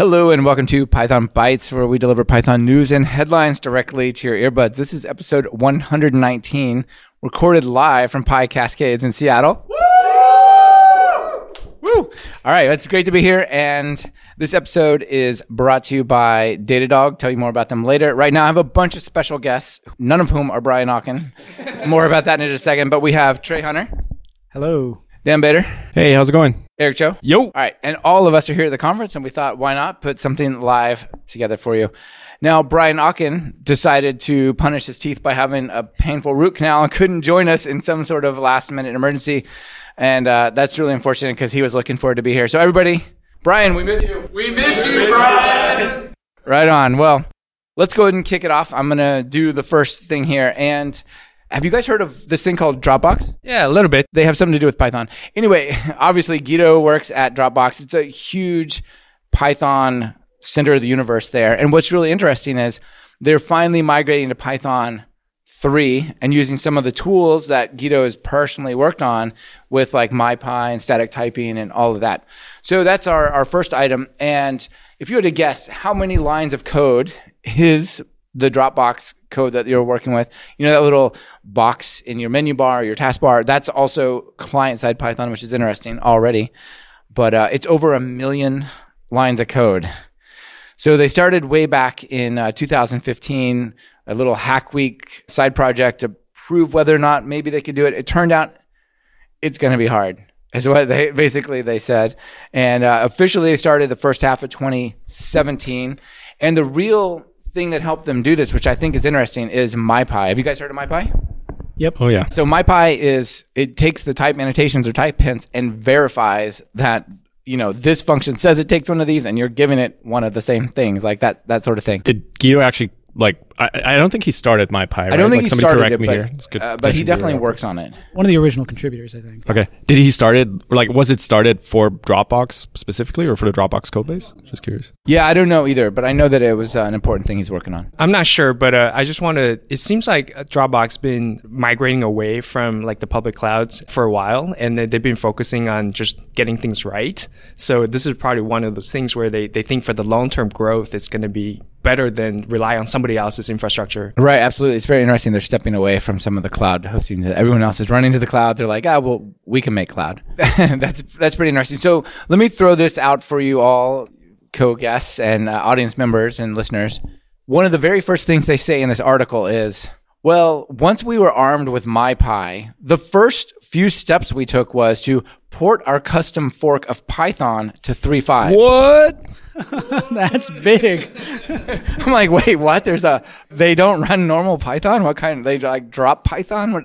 Hello and welcome to Python Bytes, where we deliver Python news and headlines directly to your earbuds. This is episode 119, recorded live from PyCascades in Seattle. Woo! Woo! All right, it's great to be here. And this episode is brought to you by Datadog. Tell you more about them later. Right now, I have a bunch of special guests, none of whom are Brian Okken. more about that in just a second. But we have Trey Hunner, Hello. Dan Bader, Hey, how's it going? Eric Chou. Yo. All right, and all of us are here at the conference, and we thought, why not put something live together for you? Now, Brian Okken decided to punish his teeth by having a painful root canal and couldn't join us in some sort of last minute emergency. And uh, that's really unfortunate because he was looking forward to be here. So, everybody, Brian, we miss you. We miss you, Brian. Right on. Well, let's go ahead and kick it off. I'm going to do the first thing here. And have you guys heard of this thing called Dropbox? Yeah, a little bit. they have something to do with Python. Anyway, obviously Guido works at Dropbox. It's a huge Python center of the universe there. And what's really interesting is they're finally migrating to Python 3 and using some of the tools that Guido has personally worked on with like MyPy and static typing and all of that. So that's our, our first item. And if you were to guess how many lines of code is the Dropbox code that you're working with, you know, that little box in your menu bar, your taskbar, that's also client side Python, which is interesting already. But uh, it's over a million lines of code. So they started way back in uh, 2015, a little hack week side project to prove whether or not maybe they could do it. It turned out it's going to be hard. Is what they basically they said, and uh, officially they started the first half of 2017. And the real thing that helped them do this, which I think is interesting, is MyPy. Have you guys heard of MyPy? Yep. Oh yeah. So MyPy is it takes the type annotations or type hints and verifies that you know this function says it takes one of these, and you're giving it one of the same things, like that that sort of thing. Did Guido actually like? I, I don't think he started MyPy. I don't think like, he somebody started correct it, me but, here. It's good. uh, but he definitely right. works on it. One of the original contributors, I think. Okay. Did he started like was it started for Dropbox specifically or for the Dropbox code base? Just curious. Yeah, I don't know either, but I know that it was uh, an important thing he's working on. I'm not sure, but uh, I just want to. It seems like Dropbox been migrating away from like the public clouds for a while, and they- they've been focusing on just getting things right. So this is probably one of those things where they, they think for the long term growth, it's going to be better than rely on somebody else's infrastructure. Right, absolutely. It's very interesting. They're stepping away from some of the cloud hosting. that Everyone else is running to the cloud. They're like, ah, well, we can make cloud. that's that's pretty interesting. So let me throw this out for you all, co-guests and uh, audience members and listeners. One of the very first things they say in this article is, well, once we were armed with MyPy, the first few steps we took was to port our custom fork of Python to 3.5. What? That's big. I'm like, wait, what? There's a they don't run normal Python. What kind? They like drop Python. What?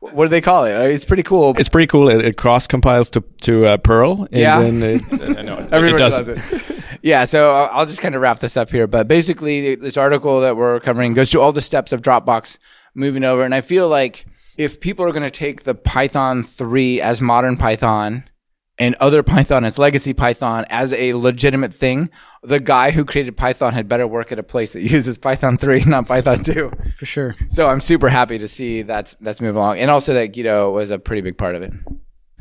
What do they call it? It's pretty cool. It's pretty cool. It, it cross compiles to to uh, Perl. And Yeah. Then it, uh, no, Everybody it does doesn't. it. yeah. So I'll I'll just kind of wrap this up here. But basically, this article that we're covering goes through all the steps of Dropbox moving over, and I feel like if people are going to take the Python 3 as modern Python and other Python as legacy Python as a legitimate thing, the guy who created Python had better work at a place that uses Python 3, not Python 2. For sure. So I'm super happy to see that's that's moving along, and also that Guido was a pretty big part of it.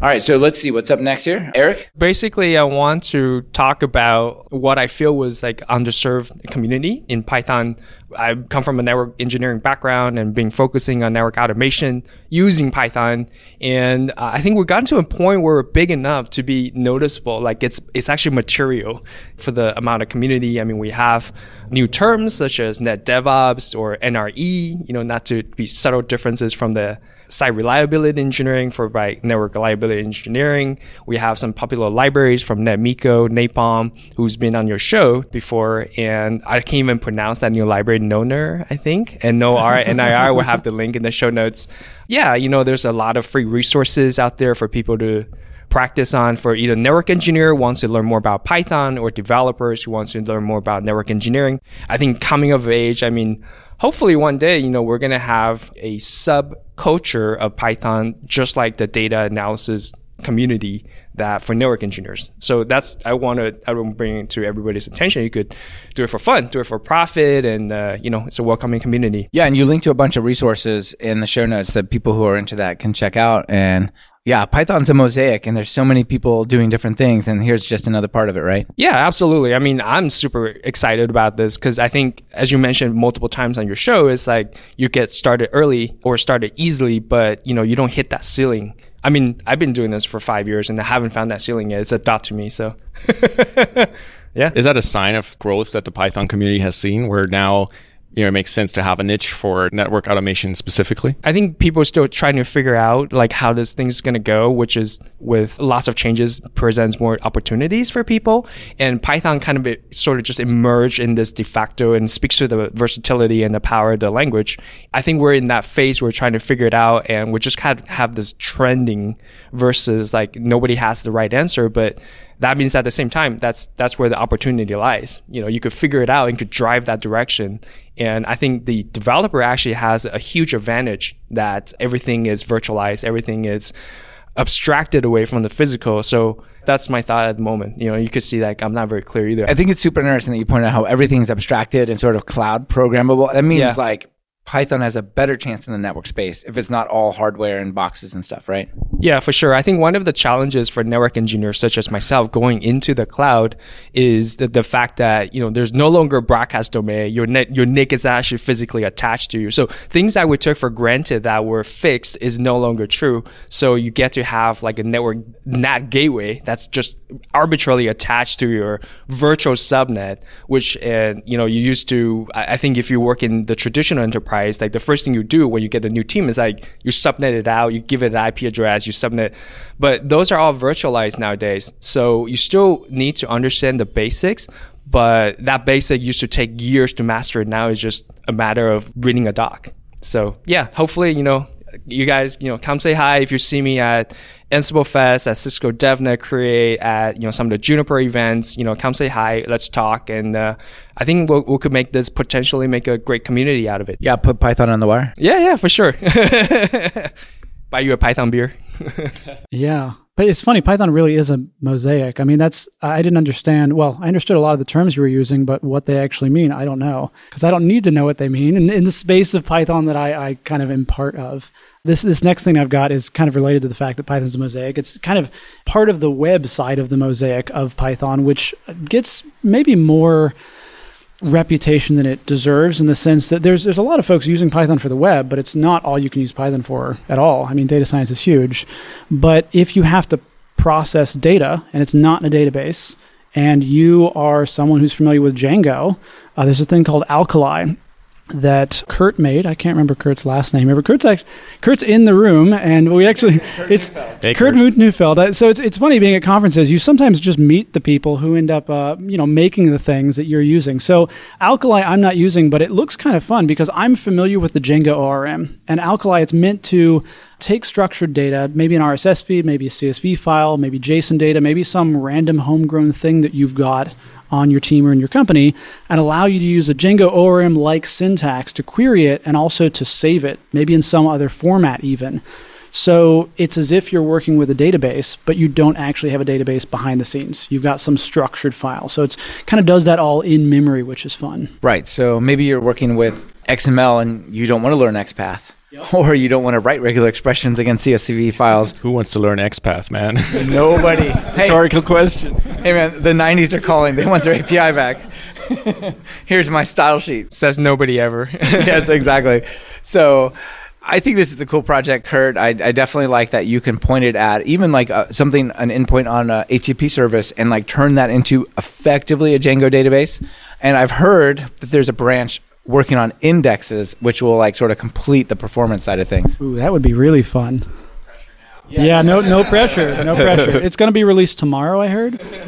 All right, so let's see what's up next here, Eric. Basically, I want to talk about what I feel was like underserved community in Python. I come from a network engineering background and been focusing on network automation using Python. And uh, I think we've gotten to a point where we're big enough to be noticeable. Like it's it's actually material for the amount of community. I mean, we have new terms such as net DevOps or NRE. You know, not to be subtle differences from the site reliability engineering for by network reliability engineering. We have some popular libraries from NetMiko, Napalm, who's been on your show before, and I can't even pronounce that new library, Nornir, I think, and No R NIR. We'll have the link in the show notes. Yeah, you know, there's a lot of free resources out there for people to practice on for either network engineer wants to learn more about Python or developers who wants to learn more about network engineering. I think coming of age, I mean, hopefully one day, you know, we're going to have a subculture of Python, just like the data analysis community that for network engineers. So that's I want to I want to bring it to everybody's attention. You could do it for fun, do it for profit, and uh, you know it's a welcoming community. Yeah, and you link to a bunch of resources in the show notes that people who are into that can check out. And yeah, Python's a mosaic, and there's so many people doing different things, and here's just another part of it, right? Yeah, absolutely. I mean, I'm super excited about this because I think, as you mentioned multiple times on your show, it's like you get started early or started easily, but you know you don't hit that ceiling. I mean, I've been doing this for five years and I haven't found that ceiling yet. It's a dot to me. So, yeah. Is that a sign of growth that the Python community has seen where now you know, it makes sense to have a niche for network automation specifically? I think people are still trying to figure out like how this thing's going to go, which is with lots of changes presents more opportunities for people. And Python kind of sort of just emerged in this de facto and speaks to the versatility and the power of the language. I think we're in that phase where we're trying to figure it out and we just kind of have this trending versus like nobody has the right answer, but that means at the same time that's that's where the opportunity lies. You know you could figure it out and could drive that direction. And i think the developer actually has a huge advantage that everything is virtualized everything is abstracted away from the physical. So that's my thought at the moment. You know you could see like i'm not very clear either. I think it's super interesting that you pointed out how everything's abstracted and sort of cloud programmable. That means Yeah. like Python has a better chance in the network space if it's not all hardware and boxes and stuff, right? Yeah, for sure. I think one of the challenges for network engineers such as myself going into the cloud is the, the fact that, you know, there's no longer broadcast domain. Your net, your NIC is actually physically attached to you. So things that we took for granted that were fixed is no longer true. So you get to have like a network NAT gateway that's just arbitrarily attached to your virtual subnet, which, uh, you know, you used to, I, think if you work in the traditional enterprise, like the first thing you do when you get a new team is like you subnet it out, you give it an IP address, you subnet. But those are all virtualized nowadays. So you still need to understand the basics. But that basic used to take years to master. Now it's just a matter of reading a doc. So yeah, hopefully, you know, you guys, you know, come say hi if you see me at Ansible Fest, at Cisco DevNet Create, at you know some of the Juniper events. You know, come say hi, let's talk, and uh, I think we'll, we could make this potentially make a great community out of it. Yeah, put Python on the wire. Yeah, yeah, for sure. Buy you a Python beer. Yeah. But it's funny, Python really is a mosaic. I mean, that's, I didn't understand, well, I understood a lot of the terms you were using, but what they actually mean, I don't know. Because I don't need to know what they mean. And in the space of Python that I, I kind of am part of, this, this next thing I've got is kind of related to the fact that Python's a mosaic. It's kind of part of the web side of the mosaic of Python, which gets maybe more reputation than it deserves in the sense that there's there's a lot of folks using Python for the web, but it's not all you can use Python for at all. I mean, data science is huge, but if you have to process data and it's not in a database, and you are someone who's familiar with Django, uh, there's a thing called Alkali that Kurt made. I can't remember Kurt's last name. Remember Kurt's actually, Kurt's in the room, and we actually it's Hey, Kurt Kurt. Moot Neufeld. So it's it's funny being at conferences. You sometimes just meet the people who end up uh, you know making the things that you're using. So Alkali I'm not using, but it looks kind of fun because I'm familiar with the Django ORM and Alkali. It's meant to take structured data, maybe an RSS feed, maybe a CSV file, maybe JSON data, maybe some random homegrown thing that you've got on your team or in your company and allow you to use a Django ORM like syntax to query it and also to save it, maybe in some other format even. So it's as if you're working with a database, but you don't actually have a database behind the scenes. You've got some structured file. So it's kind of does that all in memory, which is fun. Right. So maybe you're working with XML and you don't want to learn XPath. Or you don't want to write regular expressions against CSV files. Who wants to learn XPath, man? Nobody. hey, Rhetorical question. hey, man, the 90s are calling. They want their API back. Here's my style sheet. Says nobody ever. yes, exactly. So I think this is a cool project, Kurt. I, I definitely like that you can point it at even like uh, something, an endpoint on a HTTP service and like turn that into effectively a Django database. And I've heard that there's a branch working on indexes, which will like sort of complete the performance side of things. Ooh, that would be really fun. Yeah, no, no pressure, no pressure. It's going to be released tomorrow. I heard.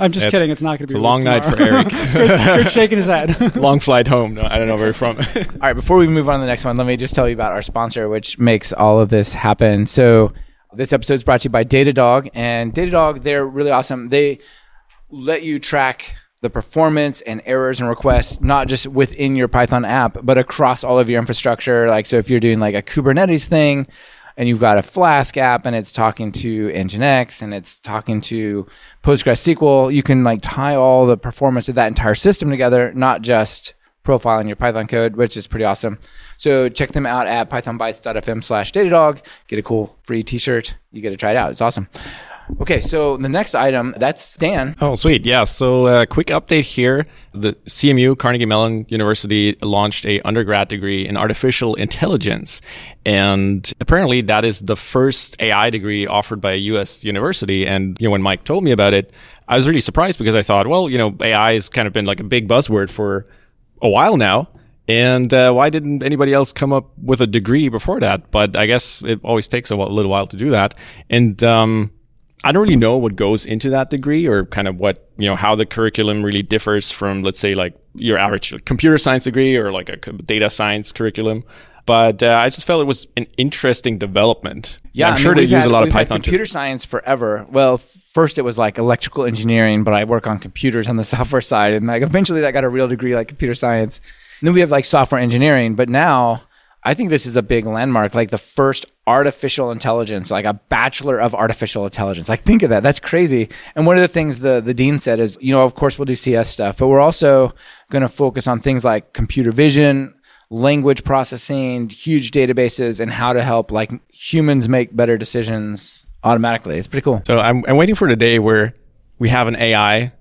I'm just It's- kidding. It's not going to be. It's a long night for tomorrow. Eric. Kurt's, Kurt's shaking his head. Long flight home. No, I don't know where you're from. All right, before we move on to the next one, let me just tell you about our sponsor, which makes all of this happen. So, this episode is brought to you by Datadog, and Datadog, they're really awesome. They let you track the performance and errors and requests, not just within your Python app, but across all of your infrastructure. Like, so if you're doing like a Kubernetes thing, and you've got a Flask app and it's talking to Nginx and it's talking to PostgreSQL, you can like tie all the performance of that entire system together, not just profiling your Python code, which is pretty awesome. So check them out at pythonbytes.fm slash Datadog. Get a cool free t-shirt. You get to try it out. It's awesome. Okay, so the next item, that's Dan. Oh, sweet. Yeah. So, uh, quick update here. The CMU, Carnegie Mellon University, launched a undergrad degree in artificial intelligence. And apparently that is the first AI degree offered by a US university. And, you know, when Mike told me about it, I was really surprised because I thought, well, you know, AI has kind of been like a big buzzword for a while now. And uh, why didn't anybody else come up with a degree before that? But I guess it always takes a little while to do that. And, um, I don't really know what goes into that degree or kind of what, you know, how the curriculum really differs from, let's say, like your average computer science degree or like a data science curriculum. But uh, I just felt it was an interesting development. Yeah, I'm I sure mean, they use had- a lot of Python. computer too. science forever. Well, first it was like electrical engineering, but I work on computers on the software side, and like eventually that got a real degree like computer science. And then we have like software engineering, but now I think this is a big landmark, like the first artificial intelligence, like a bachelor of artificial intelligence. Like think of that. That's crazy. And one of the things the, the dean said is, you know, of course we'll do CS stuff, but we're also going to focus on things like computer vision, language processing, huge databases, and how to help like humans make better decisions automatically. It's pretty cool. So I'm, I'm waiting for the day where we have an AI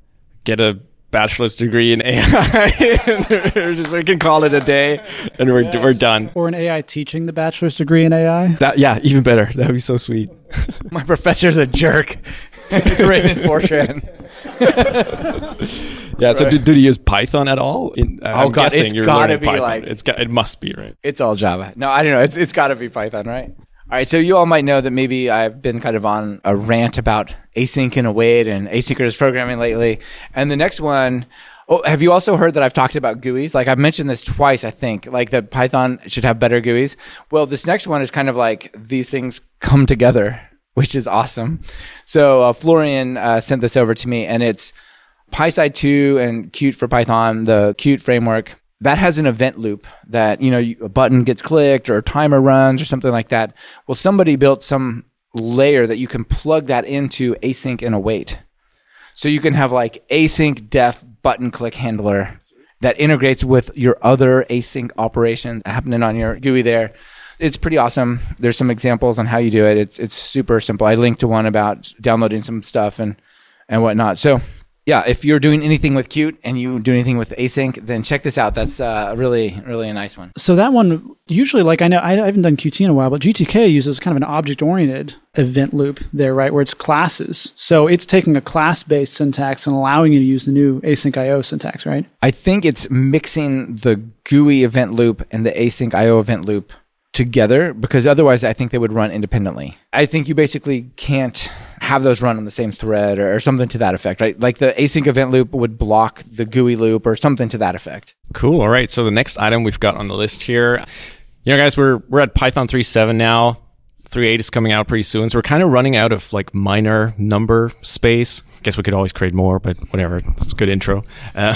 get a bachelor's degree in AI, and we're just we can call it a day, and we're we're done. Or an AI teaching the bachelor's degree in AI. That yeah, even better. That would be so sweet. My professor's a jerk. it's written in Fortran. Yeah. So do, do they use Python at all? In, uh, Oh, I'm God, guessing it's you're gotta learning be Python. like- it's got it must be right. It's all Java. No, I don't know. It's it's got to be Python, right? All right. So you all might know that maybe I've been kind of on a rant about async and await and asynchronous programming lately. And the next one, oh, have you also heard that I've talked about GUIs? Like I've mentioned this twice, I think. Like that Python should have better GUIs. Well, this next one is kind of like these things come together, which is awesome. So uh, Florian uh, sent this over to me, and it's PySide 2 and Qt for Python, the Qt framework, that has an event loop that, you know, a button gets clicked or a timer runs or something like that. Well, somebody built some layer that you can plug that into async and await. So you can have like async def button click handler that integrates with your other async operations happening on your GUI there. It's pretty awesome. There's some examples on how you do it. It's it's super simple. I linked to one about downloading some stuff and and whatnot. So yeah, if you're doing anything with Qt and you do anything with async, then check this out. That's uh, really really a nice one. So that one usually, like I know, I haven't done Qt in a while, but GTK uses kind of an object-oriented event loop there, right, where it's classes. So it's taking a class-based syntax and allowing you to use the new async IO syntax, right? I think it's mixing the GUI event loop and the async IO event loop together because otherwise I think they would run independently. I think you basically can't have those run on the same thread or, or something to that effect, right? Like the async event loop would block the GUI loop or something to that effect. Cool. All right. So the next item we've got on the list here, you know, guys, we're we're at Python 3.7 now. 3.8 is coming out pretty soon, so we're kind of running out of like minor number space. I guess we could always create more, but whatever. It's a good intro. Uh,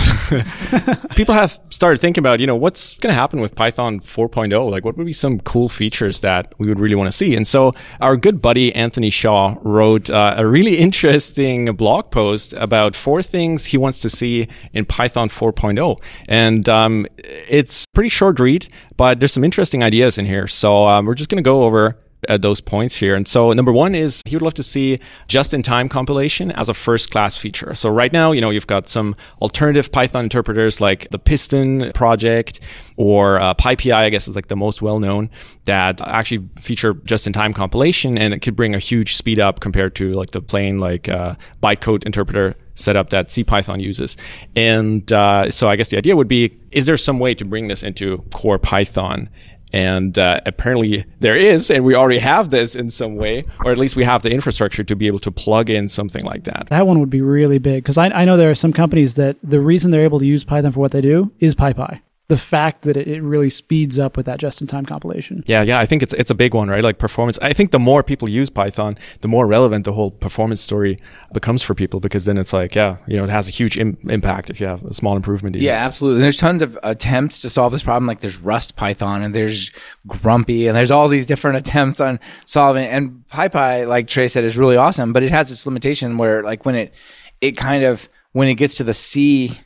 people have started thinking about, you know, what's going to happen with Python 4.0? Like, what would be some cool features that we would really want to see? And so, our good buddy Anthony Shaw wrote uh, a really interesting blog post about four things he wants to see in Python 4.0, and um, it's pretty short read, but there's some interesting ideas in here. So um, we're just going to go over at those points here. And so number one is he would love to see just-in-time compilation as a first-class feature. So right now, you know, you've got some alternative Python interpreters like the Piston project or uh, PyPy, I guess is like the most well-known that actually feature just-in-time compilation, and it could bring a huge speed up compared to like the plain like uh, bytecode interpreter setup that CPython uses. And uh, so I guess the idea would be, is there some way to bring this into core Python? And uh, apparently there is, and we already have this in some way, or at least we have the infrastructure to be able to plug in something like that. That one would be really big because I, I know there are some companies that the reason they're able to use Python for what they do is PyPy. The fact that it, it really speeds up with that just-in-time compilation. Yeah, yeah, I think it's it's a big one, right? Like performance. I think the more people use Python, the more relevant the whole performance story becomes for people because then it's like, yeah, you know, it has a huge Im- impact if you have a small improvement. even. Yeah, absolutely. And there's tons of attempts to solve this problem. Like there's Rust Python and there's Grumpy and there's all these different attempts on solving it. And PyPy, like Trey said, is really awesome, but it has this limitation where like when it, it kind of, when it gets to the C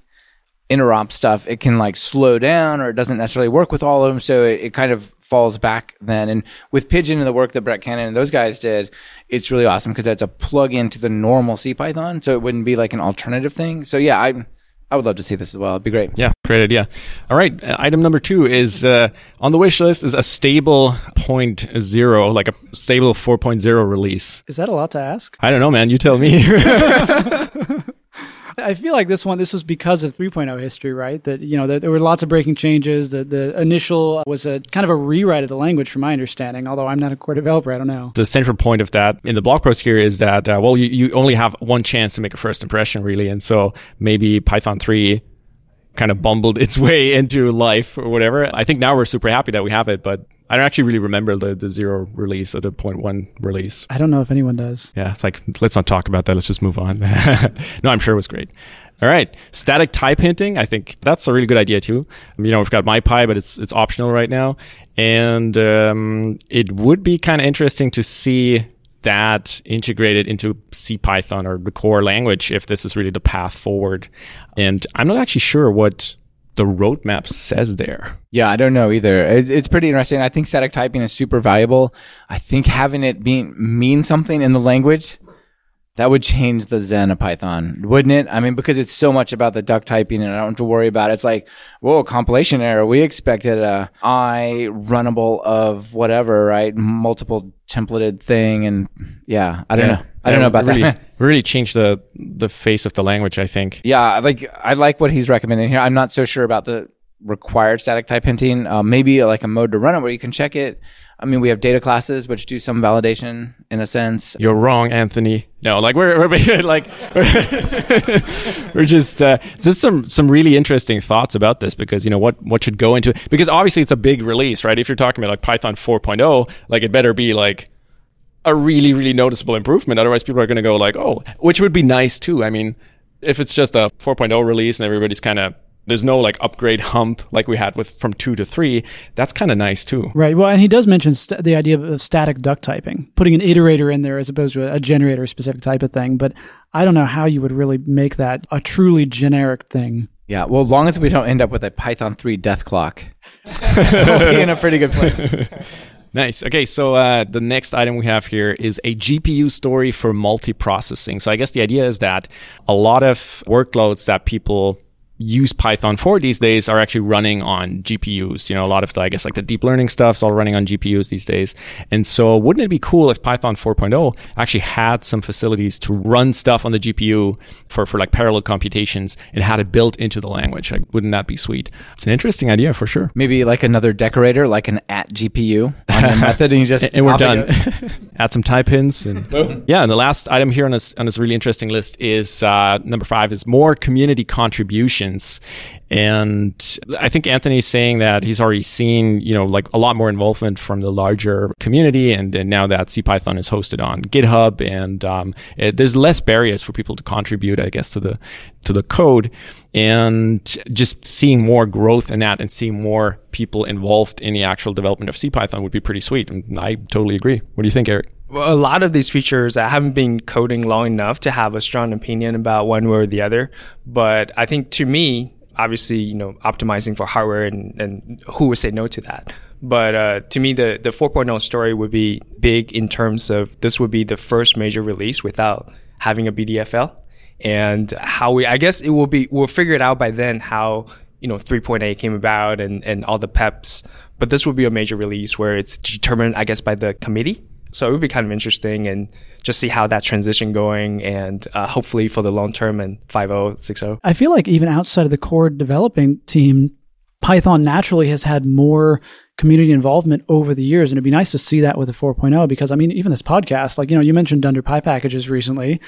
interop stuff, it can like slow down or it doesn't necessarily work with all of them. So it, it kind of falls back then. And with Pyjion and the work that Brett Cannon and those guys did, it's really awesome because that's a plug into the normal C Python. So it wouldn't be like an alternative thing. So yeah, I I would love to see this as well. It'd be great. Yeah, great idea. All right, uh, item number two is uh, on the wish list is a stable point zero, like a stable 4.0 release. Is that a lot to ask? I don't know, man. You tell me. I feel like this one, this was because of 3.0 history, right? That, you know, there, were lots of breaking changes. The, the initial was a kind of a rewrite of the language, from my understanding, although I'm not a core developer. I don't know. the central point of that in the blog post here is that uh, well, you, you only have one chance to make a first impression, really, and so maybe Python three kind of bumbled its way into life or whatever. I think now we're super happy that we have it, but I don't actually really remember the, the zero release or the point one release. I don't know if anyone does. Yeah, it's like let's not talk about that. Let's just move on. no, I'm sure it was great. All right, static type hinting. I think that's a really good idea too. You know, we've got MyPy, but it's it's optional right now, and um, it would be kind of interesting to see that integrated into C Python or the core language if this is really the path forward. And I'm not actually sure what the roadmap says there. Yeah, I don't know either. It's, it's pretty interesting. I think static typing is super valuable. I think having it being mean something in the language that would change the zen of Python, wouldn't it? I mean, because it's so much about the duck typing, and I don't have to worry about it. It's like, whoa, compilation error. We expected a I runnable of whatever, right? Multiple templated thing, and yeah, I don't know. I don't know about really, that. really changed the the face of the language. I think. Yeah, like I like what he's recommending here. I'm not so sure about the required static type hinting. Uh, maybe like a mode to run it where you can check it. I mean, we have data classes which do some validation in a sense. You're wrong, Anthony. No, like we're, we're like we're, we're just uh, there's some some really interesting thoughts about this because you know what what should go into it because obviously it's a big release, right? If you're talking about like Python 4.0, like it better be like a really really noticeable improvement. Otherwise, people are going to go like, oh, which would be nice too. I mean, if it's just a 4.0 release and everybody's kind of there's no like upgrade hump like we had with from two to three. That's kind of nice too. Right. Well, and he does mention st- the idea of static duck typing, putting an iterator in there as opposed to a, a generator specific type of thing. But I don't know how you would really make that a truly generic thing. Yeah, well, as long as we don't end up with a Python 3 death clock, we'll be in a pretty good place. Nice. Okay, so uh, the next item we have here is a GPU story for multiprocessing. So I guess the idea is that a lot of workloads that people use Python for these days are actually running on GPUs. You know, a lot of the, I guess, like the deep learning stuff's all running on GPUs these days. And so, wouldn't it be cool if Python 4.0 actually had some facilities to run stuff on the GPU for, for like parallel computations and had it built into the language? Like, wouldn't that be sweet? It's an interesting idea for sure. Maybe like another decorator, like an at GPU on the method, and you just and we're done. Add some type hints and yeah. And the last item here on this on this really interesting list is uh, number five is more community contributions. And I think Anthony's saying that he's already seen you know like a lot more involvement from the larger community, and, and now that CPython is hosted on GitHub, and um, it, there's less barriers for people to contribute, I guess, to the to the code and just seeing more growth in that and seeing more people involved in the actual development of CPython would be pretty sweet. And I totally agree. What do you think, Eric? A lot of these features I haven't been coding long enough to have a strong opinion about one way or the other. But I think to me, obviously, you know, optimizing for hardware and, and who would say no to that? But uh, to me, the, the 4.0 story would be big in terms of this would be the first major release without having a BDFL. And how we, I guess it will be, we'll figure it out by then how, you know, 3.8 came about and, and all the peps. But this will be a major release where it's determined, I guess, by the committee. So it would be kind of interesting and just see how that transition going and uh, hopefully for the long term and 5060 I feel like even outside of the core developing team, Python naturally has had more community involvement over the years. And it'd be nice to see that with a 4.0 because I mean, even this podcast, like, you know, you mentioned Dunder Py packages recently.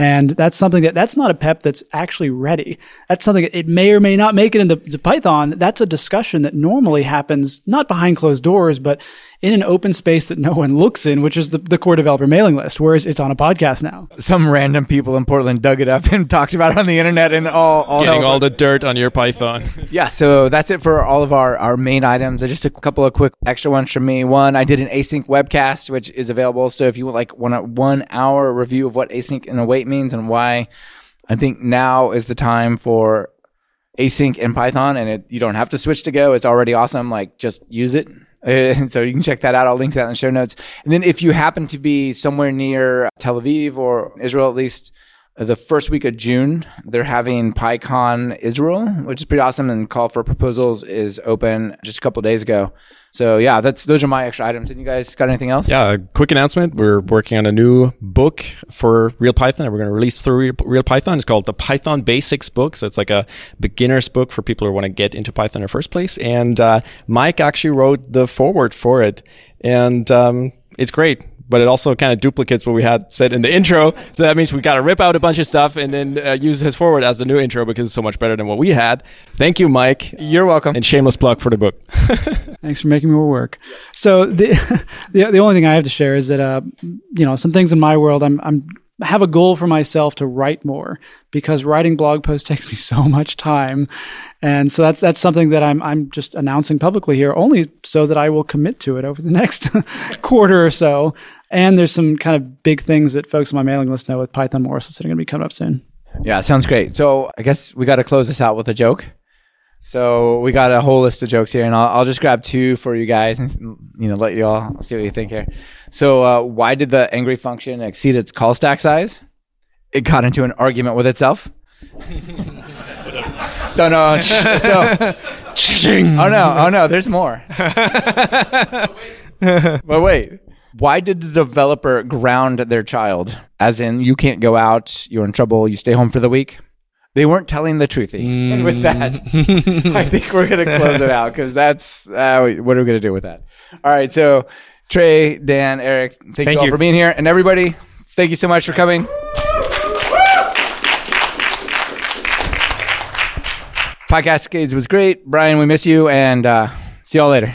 And that's something that that's not a PEP that's actually ready. That's something that it may or may not make it into Python. That's a discussion that normally happens not behind closed doors, but in an open space that no one looks in, which is the, the core developer mailing list, whereas it's on a podcast now. Some random people in Portland dug it up and talked about it on the internet and all, all getting all the dirt on your Python. yeah, so that's it for all of our, our main items. Just a couple of quick extra ones from me. One, I did an async webcast, which is available. So if you want like one a one hour review of what async and await means and why, I think now is the time for async in Python, and it, you don't have to switch to Go. It's already awesome. Like just use it. Uh, so you can check that out. I'll link that in the show notes. And then if you happen to be somewhere near Tel Aviv or Israel, at least the first week of June, they're having PyCon Israel, which is pretty awesome. And call for proposals is open just a couple days ago. So yeah, that's those are my extra items. And you guys got anything else? Yeah, quick announcement. We're working on a new book for Real Python, and we're going to release through Real Python. It's called the Python Basics book. So it's like a beginner's book for people who want to get into Python in the first place. And uh, Mike actually wrote the foreword for it, and um, it's great but it also kind of duplicates what we had said in the intro. So that means we got to rip out a bunch of stuff and then uh, use his forward as a new intro because it's so much better than what we had. Thank you, Mike. You're welcome. And shameless plug for the book. Thanks for making more work. So the, the the only thing I have to share is that uh, you know some things in my world I'm I'm have a goal for myself to write more because writing blog posts takes me so much time. And so that's that's something that I'm I'm just announcing publicly here only so that I will commit to it over the next quarter or so. And there's some kind of big things that folks on my mailing list know with Python Morsels that are going to be coming up soon. Yeah, sounds great. So I guess we got to close this out with a joke. So we got a whole list of jokes here, and I'll, I'll just grab two for you guys, and you know, let you all see what you think here. So, uh, why did the angry function exceed its call stack size? It got into an argument with itself. Don't know. So, oh no, oh no, there's more. but wait, why did the developer ground their child? As in, you can't go out, you're in trouble, you stay home for the week. They weren't telling the truthy. Mm. And with that, I think we're going to close it out because that's uh, what are we going to do with that? All right. So, Trey, Dan, Eric, thank, thank you all you. for being here. And everybody, thank you so much for coming. PyCascades was great. Brian, we miss you and uh, see y'all later.